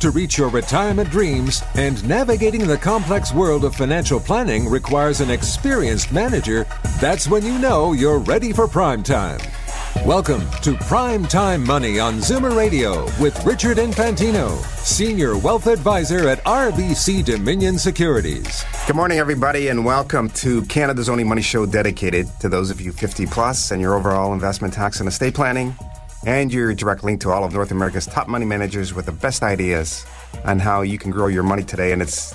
to reach your retirement dreams, and navigating the complex world of financial planning requires an experienced manager, that's when you know you're ready for prime time. Welcome to Prime Time Money on Zoomer Radio with Richard Infantino, Senior Wealth Advisor at RBC Dominion Securities. Good morning, everybody, and welcome to Canada's only money show dedicated to those of you 50 plus and your overall investment tax and estate planning and your direct link to all of North America's top money managers with the best ideas on how you can grow your money today. And it's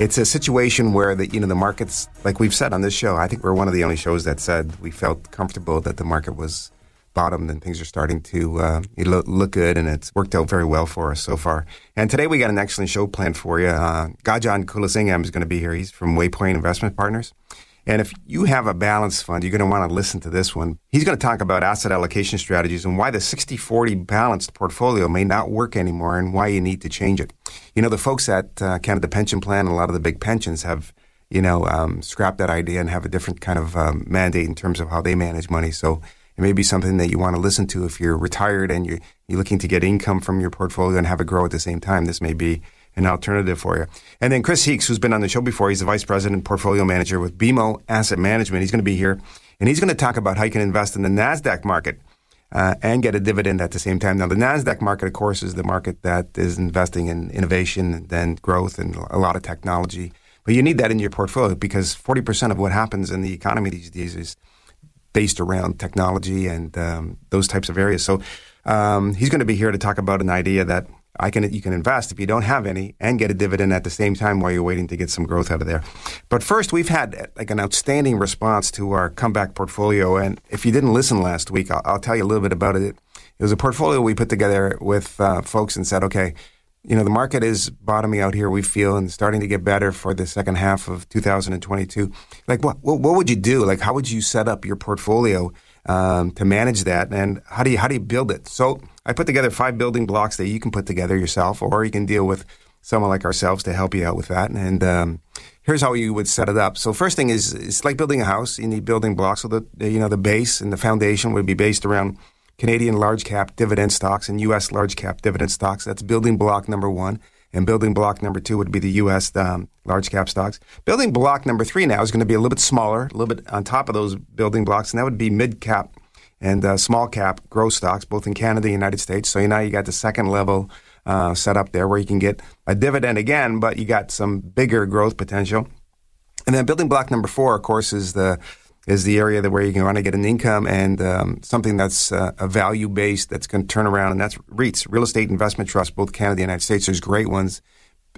it's a situation where the you know the markets, like we've said on this show, I think we're one of the only shows that said we felt comfortable that the market was bottomed and things are starting to uh, look, look good, and it's worked out very well for us so far. And today we got an excellent show planned for you. Uh, Gajan Kulasingam is going to be here. He's from Waypoint Investment Partners. And if you have a balanced fund, you're going to want to listen to this one. He's going to talk about asset allocation strategies and why the 60 40 balanced portfolio may not work anymore and why you need to change it. You know, the folks at uh, Canada Pension Plan, and a lot of the big pensions have, you know, um, scrapped that idea and have a different kind of um, mandate in terms of how they manage money. So it may be something that you want to listen to if you're retired and you're, you're looking to get income from your portfolio and have it grow at the same time. This may be an alternative for you. And then Chris Heakes, who's been on the show before, he's the vice president portfolio manager with BMO Asset Management. He's going to be here, and he's going to talk about how you can invest in the Nasdaq market. Uh, and get a dividend at the same time. Now, the Nasdaq market, of course, is the market that is investing in innovation and growth and a lot of technology. But you need that in your portfolio because 40% of what happens in the economy these days is based around technology and um, those types of areas. So um, he's going to be here to talk about an idea that I can you can invest if you don't have any and get a dividend at the same time while you're waiting to get some growth out of there. But first, we've had like an outstanding response to our comeback portfolio, and if you didn't listen last week, I'll, I'll tell you a little bit about it. It was a portfolio we put together with uh, folks and said, okay, you know the market is bottoming out here. We feel and starting to get better for the second half of 2022. Like what what, what would you do? Like how would you set up your portfolio? Um, to manage that, and how do you how do you build it? So I put together five building blocks that you can put together yourself, or you can deal with someone like ourselves to help you out with that. And um, here's how you would set it up. So first thing is it's like building a house. You need building blocks. So the you know the base and the foundation would be based around Canadian large cap dividend stocks and U.S. large cap dividend stocks. That's building block number one. And building block number two would be the U.S. Um, large cap stocks. Building block number three now is going to be a little bit smaller, a little bit on top of those building blocks, and that would be mid cap and uh, small cap growth stocks, both in Canada and the United States. So now you got the second level uh, set up there where you can get a dividend again, but you got some bigger growth potential. And then building block number four, of course, is the is the area that where you can want to get an income and um, something that's uh, a value based that's going to turn around, and that's REITs, real estate investment trusts, both Canada and the United States. There's great ones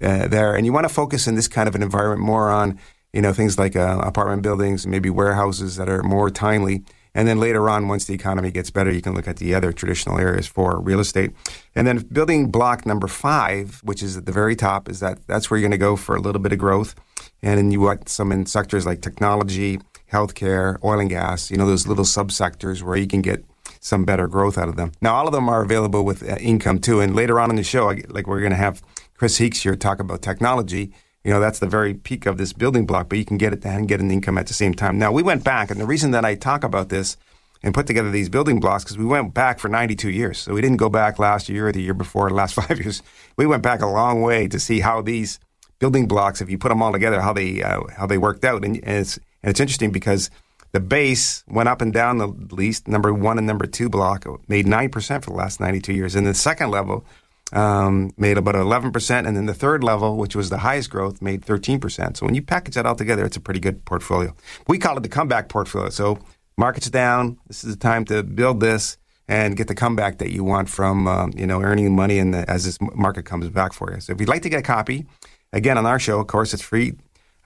uh, there, and you want to focus in this kind of an environment more on you know things like uh, apartment buildings, maybe warehouses that are more timely and then later on, once the economy gets better, you can look at the other traditional areas for real estate. And then building block number five, which is at the very top, is that that's where you're going to go for a little bit of growth. And then you want some in sectors like technology, healthcare, oil and gas, you know, those little subsectors where you can get some better growth out of them. Now, all of them are available with uh, income too. And later on in the show, like we're going to have Chris Heakes here talk about technology you know, that's the very peak of this building block, but you can get it and get an income at the same time. Now, we went back, and the reason that I talk about this and put together these building blocks because we went back for 92 years. So we didn't go back last year or the year before, the last five years. We went back a long way to see how these building blocks, if you put them all together, how they uh, how they worked out. And, and, it's and it's interesting because the base went up and down the least. Number one and number two block made nine percent for the last 92 years, and the second level um, made about 11%. And then the third level, which was the highest growth, made 13%. So when you package that all together, it's a pretty good portfolio. We call it the comeback portfolio. So market's down. This is the time to build this and get the comeback that you want from, um, you know, earning money in the, as this market comes back for you. So if you'd like to get a copy, again, on our show, of course, it's free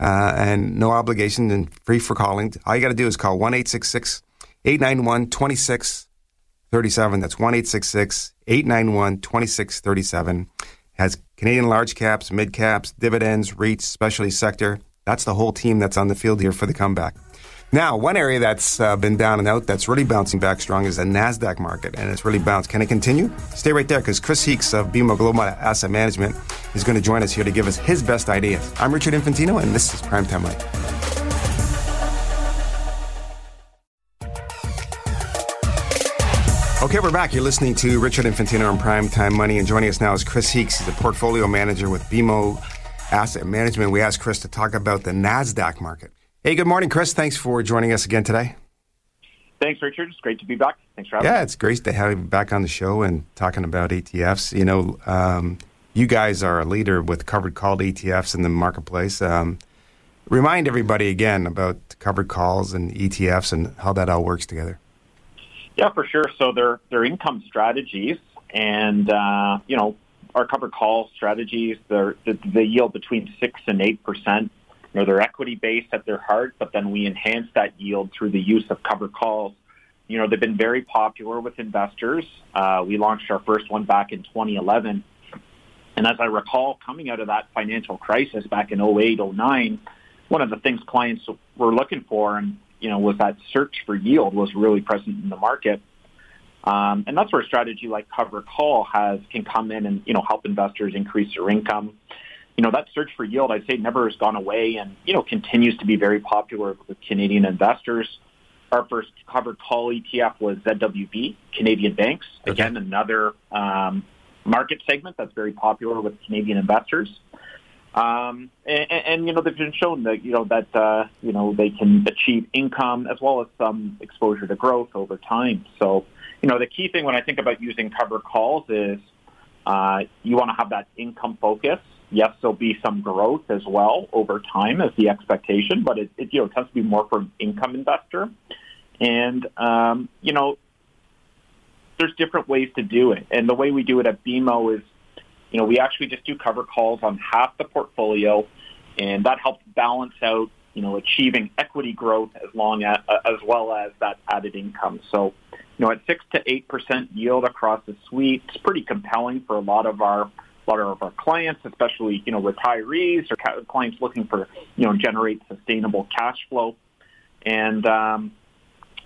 uh, and no obligation and free for calling. All you got to do is call 1 891 2637. That's 1 891 2637 has Canadian large caps, mid caps, dividends, REITs, specialty sector. That's the whole team that's on the field here for the comeback. Now, one area that's uh, been down and out that's really bouncing back strong is the NASDAQ market, and it's really bounced. Can it continue? Stay right there because Chris Heakes of BMO Global Asset Management is going to join us here to give us his best ideas. I'm Richard Infantino, and this is Primetime Money. Okay, we're back. You're listening to Richard Infantino on Primetime Money, and joining us now is Chris Heakes. He's portfolio manager with BMO Asset Management. We asked Chris to talk about the NASDAQ market. Hey, good morning, Chris. Thanks for joining us again today. Thanks, Richard. It's great to be back. Thanks for having yeah, me. Yeah, it's great to have you back on the show and talking about ETFs. You know, um, you guys are a leader with covered call ETFs in the marketplace. Um, remind everybody again about covered calls and ETFs and how that all works together. Yeah, for sure. So they're they're income strategies, and uh, you know our covered call strategies. They're, they yield between six and eight percent know, they're equity based at their heart, but then we enhance that yield through the use of cover calls. You know, they've been very popular with investors. Uh, we launched our first one back in 2011. And as I recall, coming out of that financial crisis back in 08, 09, one of the things clients were looking for and, you know, was that search for yield was really present in the market. Um, and that's where a strategy like cover call has can come in and, you know, help investors increase their income you know, that search for yield, I'd say never has gone away and, you know, continues to be very popular with Canadian investors. Our first covered call ETF was ZWB, Canadian Banks. Again, okay. another um, market segment that's very popular with Canadian investors. Um, and, and, you know, they've been shown that, you know, that, uh, you know, they can achieve income as well as some exposure to growth over time. So, you know, the key thing when I think about using covered calls is uh, you want to have that income focus yes, there'll be some growth as well over time as the expectation, but it, it you know tends to be more for an income investor. And um, you know, there's different ways to do it, and the way we do it at BMO is, you know, we actually just do cover calls on half the portfolio, and that helps balance out you know achieving equity growth as long as as well as that added income. So. You know, at six to eight percent yield across the suite, it's pretty compelling for a lot of our a lot of our clients, especially you know retirees or clients looking for you know generate sustainable cash flow, and um,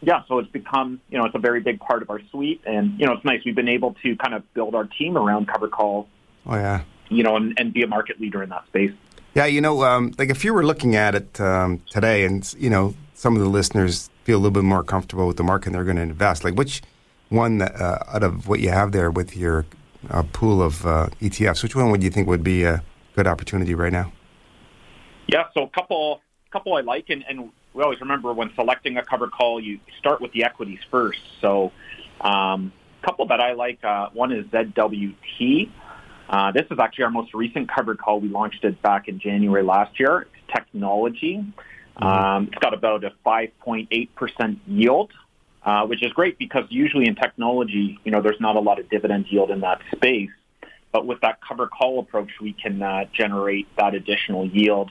yeah, so it's become you know it's a very big part of our suite, and you know it's nice we've been able to kind of build our team around cover calls. Oh yeah, you know, and, and be a market leader in that space. Yeah, you know, um, like if you were looking at it um, today, and you know, some of the listeners feel a little bit more comfortable with the market, and they're going to invest. Like which one that, uh, out of what you have there with your a pool of uh, ETFs. Which one would you think would be a good opportunity right now? Yeah, so a couple, couple I like, and, and we always remember when selecting a covered call, you start with the equities first. So, um, a couple that I like. Uh, one is ZWT. Uh, this is actually our most recent covered call. We launched it back in January last year. It's technology. Mm-hmm. Um, it's got about a 5.8% yield uh, which is great because usually in technology, you know, there's not a lot of dividend yield in that space. But with that cover call approach, we can uh, generate that additional yield.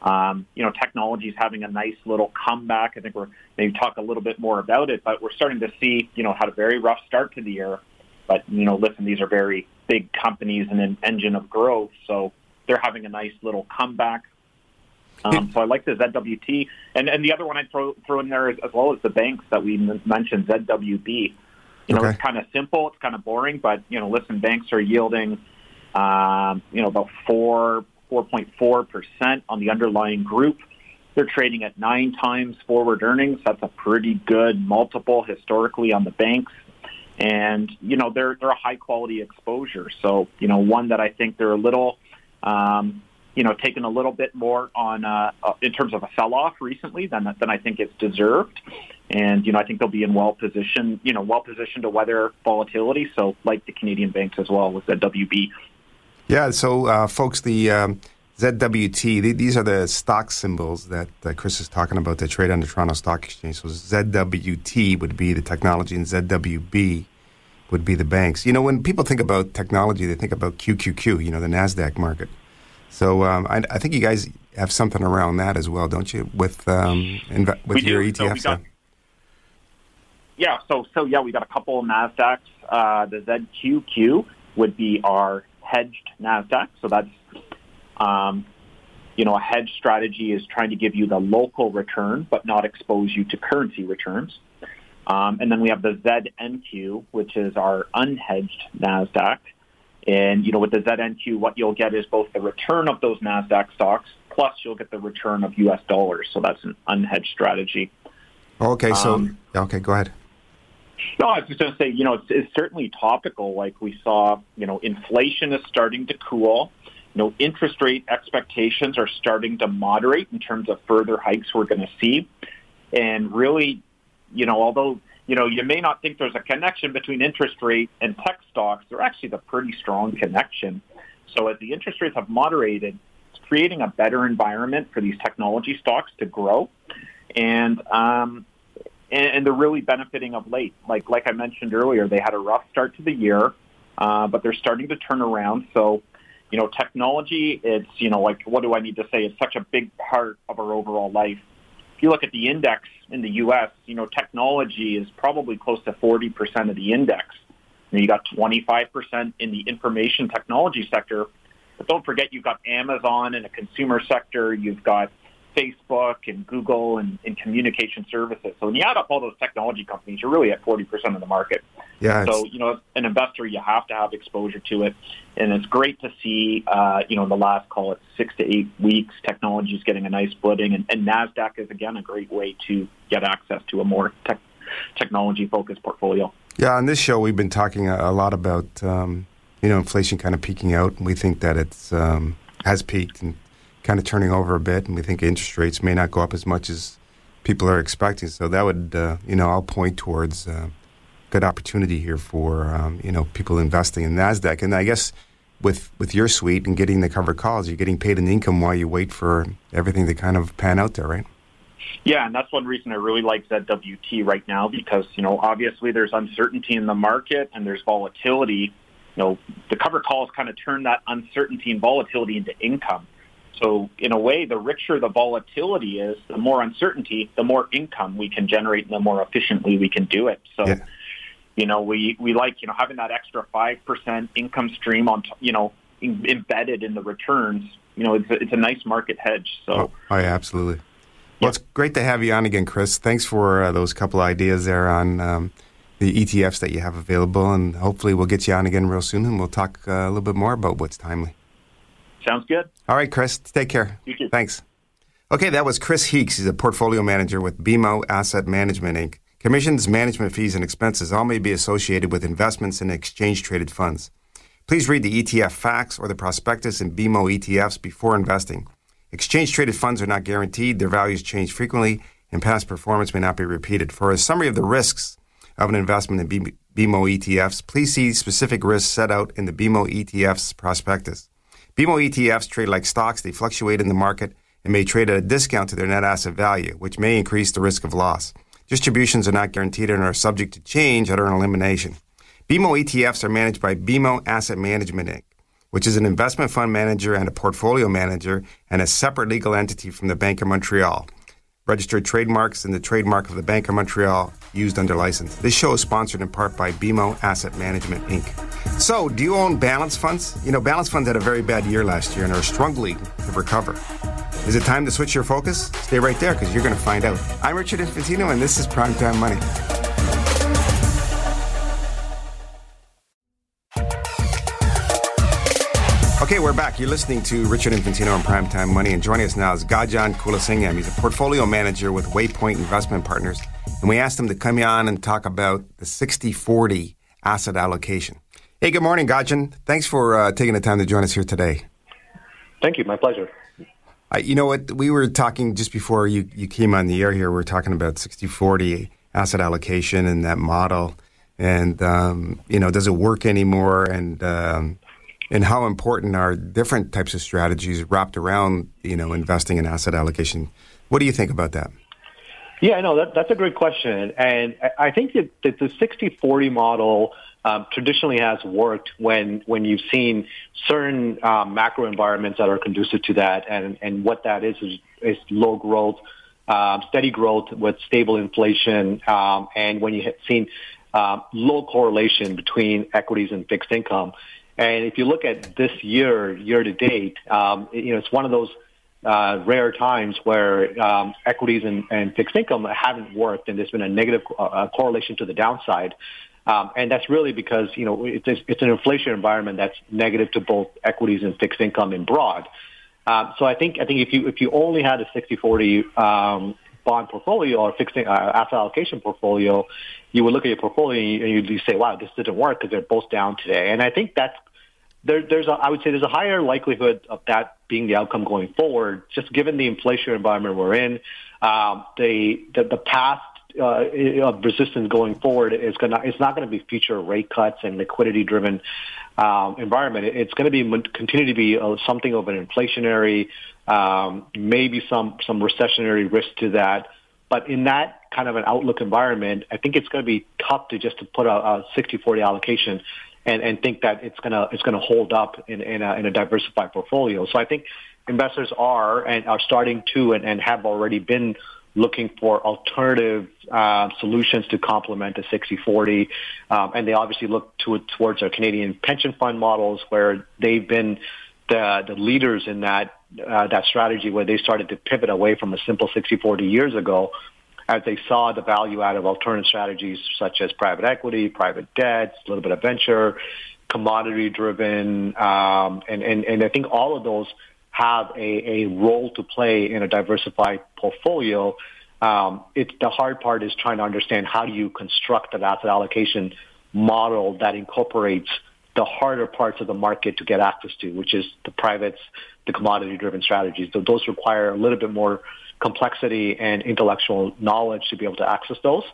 Um, you know, technology is having a nice little comeback. I think we're maybe talk a little bit more about it, but we're starting to see, you know, had a very rough start to the year. But you know, listen, these are very big companies and an engine of growth, so they're having a nice little comeback. Um, so I like the ZWT, and and the other one I throw throw in there is, as well as the banks that we mentioned, ZWB. You know, okay. it's kind of simple, it's kind of boring, but you know, listen, banks are yielding, um, you know, about four four point four percent on the underlying group. They're trading at nine times forward earnings. That's a pretty good multiple historically on the banks. And, you know, they're, they're a high quality exposure. So, you know, one that I think they're a little, um, you know, taken a little bit more on uh, uh, in terms of a sell-off recently than than I think it's deserved. And you know, I think they'll be in well position, you know, well positioned to weather volatility. So, like the Canadian banks as well with the WB. Yeah. So, uh, folks, the um, ZWT, these are the stock symbols that uh, Chris is talking about that trade on the Toronto Stock Exchange. So, ZWT would be the technology, and ZWB would be the banks. You know, when people think about technology, they think about QQQ. You know, the Nasdaq market. So um, I, I, think you guys have something around that as well, don't you? With um, inv- with we your do. So yeah, so so yeah, we got a couple of Nasdaqs. Uh, the ZQQ would be our hedged Nasdaq, so that's um, you know, a hedge strategy is trying to give you the local return, but not expose you to currency returns. Um, and then we have the ZNQ, which is our unhedged NASDAQ. And, you know, with the ZNQ, what you'll get is both the return of those NASDAQ stocks, plus you'll get the return of U.S. dollars. So that's an unhedged strategy. Okay, so, um, okay, go ahead. No, I was just going to say, you know, it's, it's certainly topical. Like we saw, you know, inflation is starting to cool. You know, interest rate expectations are starting to moderate in terms of further hikes we're going to see. And really, you know, although, you know, you may not think there's a connection between interest rate and tech stocks, there's actually a pretty strong connection. So as the interest rates have moderated, it's creating a better environment for these technology stocks to grow. And, um, and, and they're really benefiting of late. Like, like I mentioned earlier, they had a rough start to the year, uh, but they're starting to turn around. So, you know, technology, it's, you know, like, what do I need to say? It's such a big part of our overall life. You look at the index in the U.S., you know, technology is probably close to 40% of the index. You, know, you got 25% in the information technology sector. But don't forget, you've got Amazon in a consumer sector. You've got Facebook and Google and, and, communication services. So when you add up all those technology companies, you're really at 40% of the market. Yeah. So, you know, as an investor, you have to have exposure to it. And it's great to see, uh, you know, in the last, call it six to eight weeks, technology is getting a nice footing. And, and NASDAQ is, again, a great way to get access to a more tech, technology-focused portfolio. Yeah, on this show, we've been talking a, a lot about, um, you know, inflation kind of peaking out. And we think that it's um, has peaked and kind of turning over a bit, and we think interest rates may not go up as much as people are expecting. So that would, uh, you know, I'll point towards uh, good opportunity here for um, you know people investing in Nasdaq. And I guess with with your suite and getting the covered calls, you're getting paid an income while you wait for everything to kind of pan out there, right? Yeah, and that's one reason I really like ZWT right now because you know obviously there's uncertainty in the market and there's volatility. You know, the cover calls kind of turn that uncertainty and volatility into income. So in a way, the richer the volatility is, the more uncertainty, the more income we can generate and the more efficiently we can do it. So, yeah. you know, we, we like, you know, having that extra 5% income stream on, you know, in, embedded in the returns, you know, it's a, it's a nice market hedge. So, oh, oh yeah, absolutely. Well, it's great to have you on again, Chris. Thanks for uh, those couple ideas there on um, the ETFs that you have available, and hopefully we'll get you on again real soon, and we'll talk uh, a little bit more about what's timely. Sounds good. All right, Chris. Take care. You too. Thanks. Okay, that was Chris Heakes. He's a portfolio manager with BMO Asset Management, Inc. Commissions, management fees, and expenses all may be associated with investments in exchange traded funds. Please read the ETF facts or the prospectus in BMO ETFs before investing. Exchange traded funds are not guaranteed, their values change frequently, and past performance may not be repeated. For a summary of the risks of an investment in BMO ETFs, please see specific risks set out in the BMO ETFs prospectus. BMO ETFs trade like stocks, they fluctuate in the market and may trade at a discount to their net asset value, which may increase the risk of loss. Distributions are not guaranteed and are subject to change at earn elimination. BMO ETFs are managed by BMO Asset Management Inc., which is an investment fund manager and a portfolio manager and a separate legal entity from the Bank of Montreal registered trademarks and the trademark of the Bank of Montreal used under license. This show is sponsored in part by BMO Asset Management Inc. So, do you own balance funds? You know, balance funds had a very bad year last year and are struggling to recover. Is it time to switch your focus? Stay right there because you're going to find out. I'm Richard Infantino and this is Primetime Money. Okay, we're back. You're listening to Richard Infantino on Primetime Money, and joining us now is Gajan Kulasingam. He's a portfolio manager with Waypoint Investment Partners, and we asked him to come on and talk about the 60-40 asset allocation. Hey, good morning, Gajan. Thanks for uh, taking the time to join us here today. Thank you. My pleasure. Uh, you know what? We were talking just before you, you came on the air here. We are talking about 60-40 asset allocation and that model. And, um, you know, does it work anymore? And, um, and how important are different types of strategies wrapped around you know investing in asset allocation? What do you think about that? Yeah, no, that, that's a great question, and I think that, that the 60-40 model um, traditionally has worked when when you've seen certain um, macro environments that are conducive to that, and and what that is is, is low growth, um, steady growth with stable inflation, um, and when you have seen um, low correlation between equities and fixed income. And if you look at this year, year to date, um, you know, it's one of those uh, rare times where um, equities and, and, fixed income haven't worked, and there's been a negative uh, correlation to the downside. Um, and that's really because you know it's, it's an inflation environment that's negative to both equities and fixed income in broad. Um, so I think I think if you if you only had a 60-40 um, bond portfolio or fixed uh, asset allocation portfolio, you would look at your portfolio and you'd say, "Wow, this didn't work because they're both down today." And I think that's there, there's a, I would say there's a higher likelihood of that being the outcome going forward, just given the inflation environment we're in. Um, the, the the path uh, of resistance going forward is going to it's not going to be future rate cuts and liquidity driven um, environment. It's going to be continue to be uh, something of an inflationary, um, maybe some some recessionary risk to that. But in that kind of an outlook environment, I think it's going to be tough to just to put a, a 60-40 allocation and, and think that it's gonna it's gonna hold up in, in, a, in a diversified portfolio. So I think investors are and are starting to and, and have already been looking for alternative uh, solutions to complement the 60-40. Um, and they obviously look to, towards our Canadian pension fund models where they've been the, the leaders in that, uh, that strategy where they started to pivot away from a simple 60-40 years ago as they saw the value out of alternative strategies such as private equity, private debt, a little bit of venture, commodity driven, um, and, and, and I think all of those have a, a role to play in a diversified portfolio. Um, it's the hard part is trying to understand how do you construct an asset allocation model that incorporates the harder parts of the market to get access to, which is the privates, the commodity driven strategies. So those require a little bit more complexity and intellectual knowledge to be able to access those.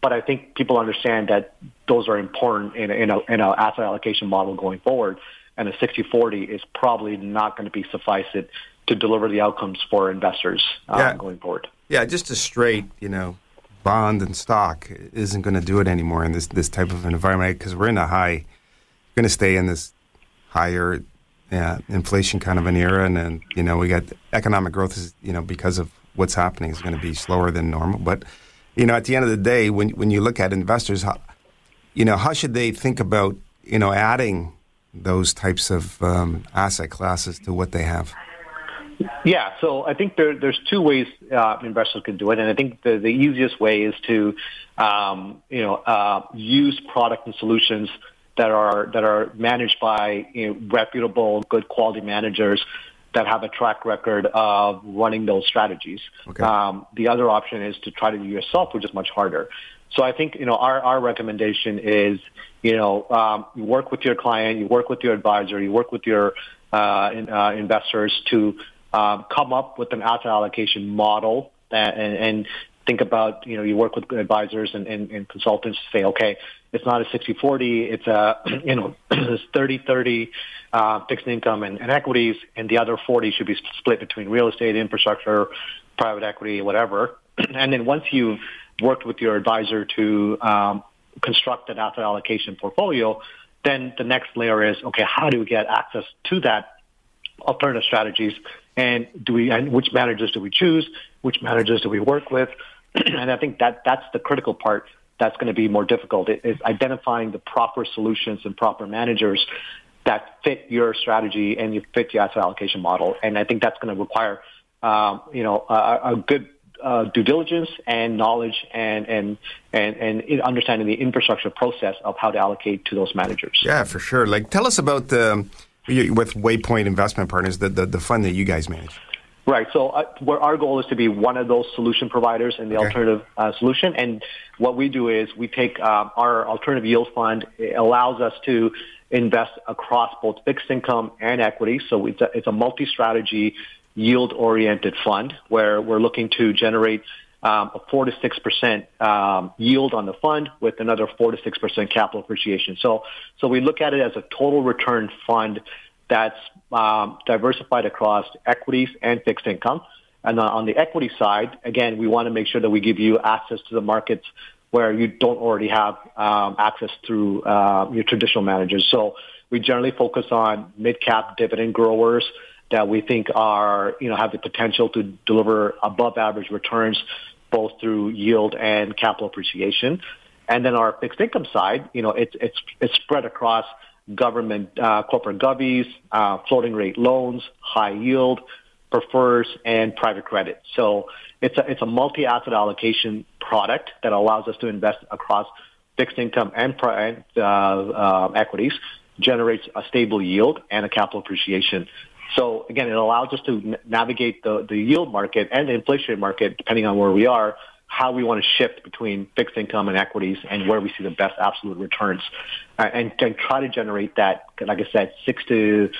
But I think people understand that those are important in, in, a, in a asset allocation model going forward. And a 60-40 is probably not going to be suffice it to deliver the outcomes for investors um, yeah. going forward. Yeah, just a straight, you know, bond and stock isn't going to do it anymore in this this type of environment because we're in a high, going to stay in this higher yeah, inflation kind of an era, and then you know we got economic growth is you know because of what's happening is going to be slower than normal. But you know, at the end of the day, when when you look at investors, how, you know, how should they think about you know adding those types of um, asset classes to what they have? Yeah, so I think there, there's two ways uh, investors can do it, and I think the, the easiest way is to, um, you know, uh, use product and solutions that are that are managed by you know, reputable, good quality managers that have a track record of running those strategies. Okay. Um, the other option is to try to do it yourself, which is much harder. So I think you know our our recommendation is you know um, you work with your client, you work with your advisor, you work with your uh, in, uh, investors to um, come up with an asset allocation model that, and, and think about, you know, you work with advisors and, and, and consultants to say, okay, it's not a 60-40, it's a, you know, 30-30 uh, fixed income and, and equities, and the other 40 should be split between real estate, infrastructure, private equity, whatever. and then once you've worked with your advisor to um, construct an asset allocation portfolio, then the next layer is, okay, how do we get access to that alternative strategies? And do we and which managers do we choose? Which managers do we work with? And I think that that's the critical part that's going to be more difficult is identifying the proper solutions and proper managers that fit your strategy and you fit your asset allocation model. And I think that's going to require, um, you know, a, a good uh, due diligence and knowledge and, and and and understanding the infrastructure process of how to allocate to those managers. Yeah, for sure. Like, tell us about the with Waypoint Investment Partners, the, the, the fund that you guys manage. Right. So uh, where our goal is to be one of those solution providers in the okay. alternative uh, solution. And what we do is we take um, our alternative yield fund. It allows us to invest across both fixed income and equity. So it's a, it's a multi-strategy yield-oriented fund where we're looking to generate um, a four to six percent um, yield on the fund with another four to six percent capital appreciation. So so we look at it as a total return fund that's um, diversified across equities and fixed income. And on the equity side, again, we want to make sure that we give you access to the markets where you don't already have um, access through uh, your traditional managers. So we generally focus on mid-cap dividend growers that we think are, you know, have the potential to deliver above average returns both through yield and capital appreciation. And then our fixed income side, you know, it's, it's, it's spread across government uh, corporate govies, uh, floating rate loans, high yield, prefers, and private credit. So it's a, it's a multi-asset allocation product that allows us to invest across fixed income and uh, uh, equities, generates a stable yield and a capital appreciation. So again, it allows us to navigate the, the yield market and the inflation market, depending on where we are, how we want to shift between fixed income and equities and where we see the best absolute returns uh, and, and try to generate that, like I said, six to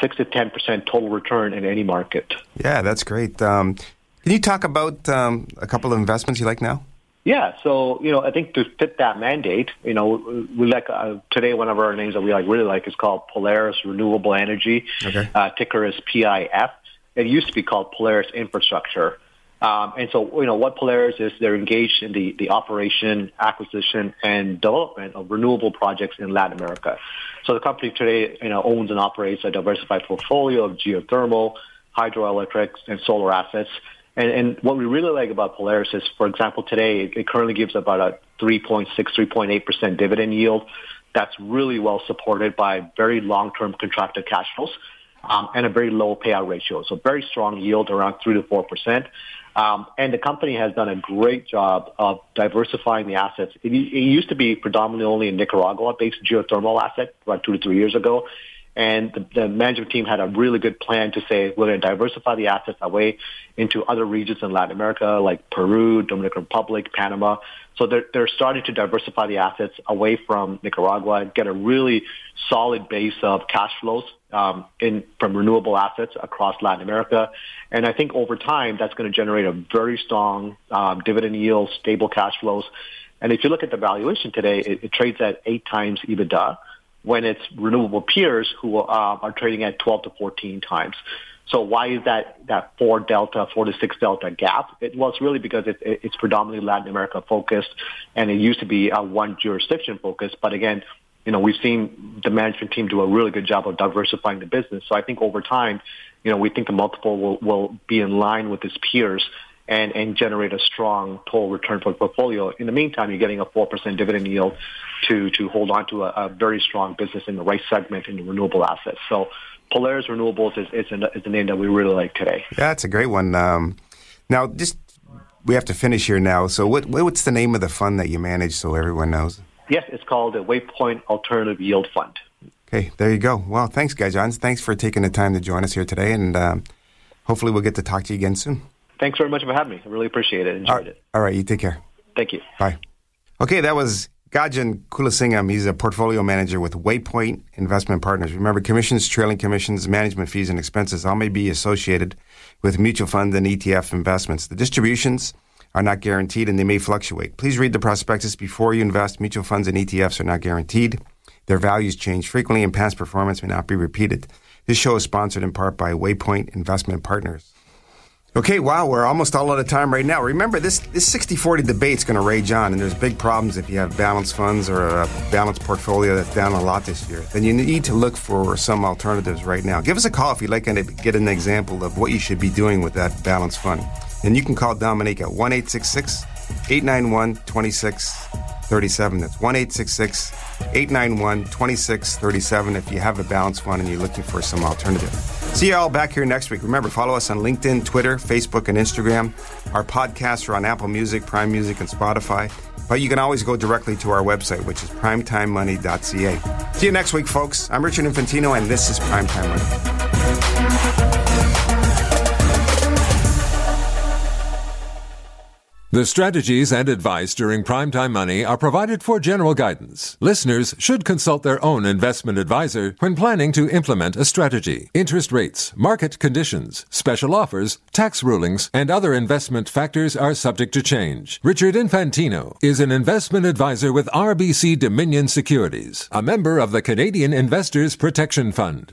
six to 10% total return in any market. Yeah, that's great. Um, can you talk about um, a couple of investments you like now? Yeah, so you know, I think to fit that mandate, you know, we like uh, today one of our names that we like really like is called Polaris Renewable Energy. Okay. Uh, ticker is PIF. It used to be called Polaris Infrastructure. Um, and so, you know, what Polaris is, they're engaged in the, the operation, acquisition, and development of renewable projects in Latin America. So the company today, you know, owns and operates a diversified portfolio of geothermal, hydroelectric, and solar assets. And, and what we really like about Polaris is, for example, today it, it currently gives about a 3.6, 3.8% dividend yield. That's really well supported by very long-term contracted cash flows. Um, and a very low payout ratio. So very strong yield around 3 to 4%. Um, and the company has done a great job of diversifying the assets. It, it used to be predominantly only a Nicaragua-based geothermal asset about two to three years ago. And the, the management team had a really good plan to say we're going to diversify the assets away into other regions in Latin America like Peru, Dominican Republic, Panama. So they're, they're starting to diversify the assets away from Nicaragua and get a really solid base of cash flows um, in from renewable assets across Latin America. And I think over time that's going to generate a very strong um, dividend yield, stable cash flows. And if you look at the valuation today, it, it trades at eight times EBITDA when it's renewable peers who uh, are trading at 12 to 14 times. So why is that that four delta, four to six delta gap? It, well, it's really because it, it, it's predominantly Latin America focused, and it used to be a one jurisdiction focused. But again, you know, we've seen the management team do a really good job of diversifying the business. So I think over time, you know, we think the multiple will, will be in line with its peers and, and generate a strong total return for the portfolio. In the meantime, you're getting a 4% dividend yield to, to hold on to a, a very strong business in the right segment in the renewable assets. So Polaris Renewables is, is, a, is a name that we really like today. Yeah, it's a great one. Um, now, just we have to finish here now. So, what, what's the name of the fund that you manage so everyone knows? Yes, it's called the Waypoint Alternative Yield Fund. Okay, there you go. Well, thanks, guys. Johns. Thanks for taking the time to join us here today, and um, hopefully we'll get to talk to you again soon. Thanks very much for having me. I really appreciate it. Enjoyed it. All right, you take care. Thank you. Bye. Okay, that was Gajan Kulasingam. He's a portfolio manager with Waypoint Investment Partners. Remember, commissions, trailing commissions, management fees, and expenses all may be associated with mutual fund and ETF investments. The distributions are not guaranteed and they may fluctuate. Please read the prospectus before you invest. Mutual funds and ETFs are not guaranteed. Their values change frequently and past performance may not be repeated. This show is sponsored in part by Waypoint Investment Partners. Okay, wow, we're almost all out of time right now. Remember, this, this 60 40 debate's going to rage on, and there's big problems if you have balanced funds or a balanced portfolio that's down a lot this year. Then you need to look for some alternatives right now. Give us a call if you'd like to get an example of what you should be doing with that balanced fund. And you can call Dominique at 1 891 2637. That's 1 891 2637 if you have a balanced fund and you're looking for some alternative. See you all back here next week. Remember, follow us on LinkedIn, Twitter, Facebook, and Instagram. Our podcasts are on Apple Music, Prime Music, and Spotify. But you can always go directly to our website, which is primetimemoney.ca. See you next week, folks. I'm Richard Infantino, and this is Primetime Money. The strategies and advice during Primetime Money are provided for general guidance. Listeners should consult their own investment advisor when planning to implement a strategy. Interest rates, market conditions, special offers, tax rulings, and other investment factors are subject to change. Richard Infantino is an investment advisor with RBC Dominion Securities, a member of the Canadian Investors Protection Fund.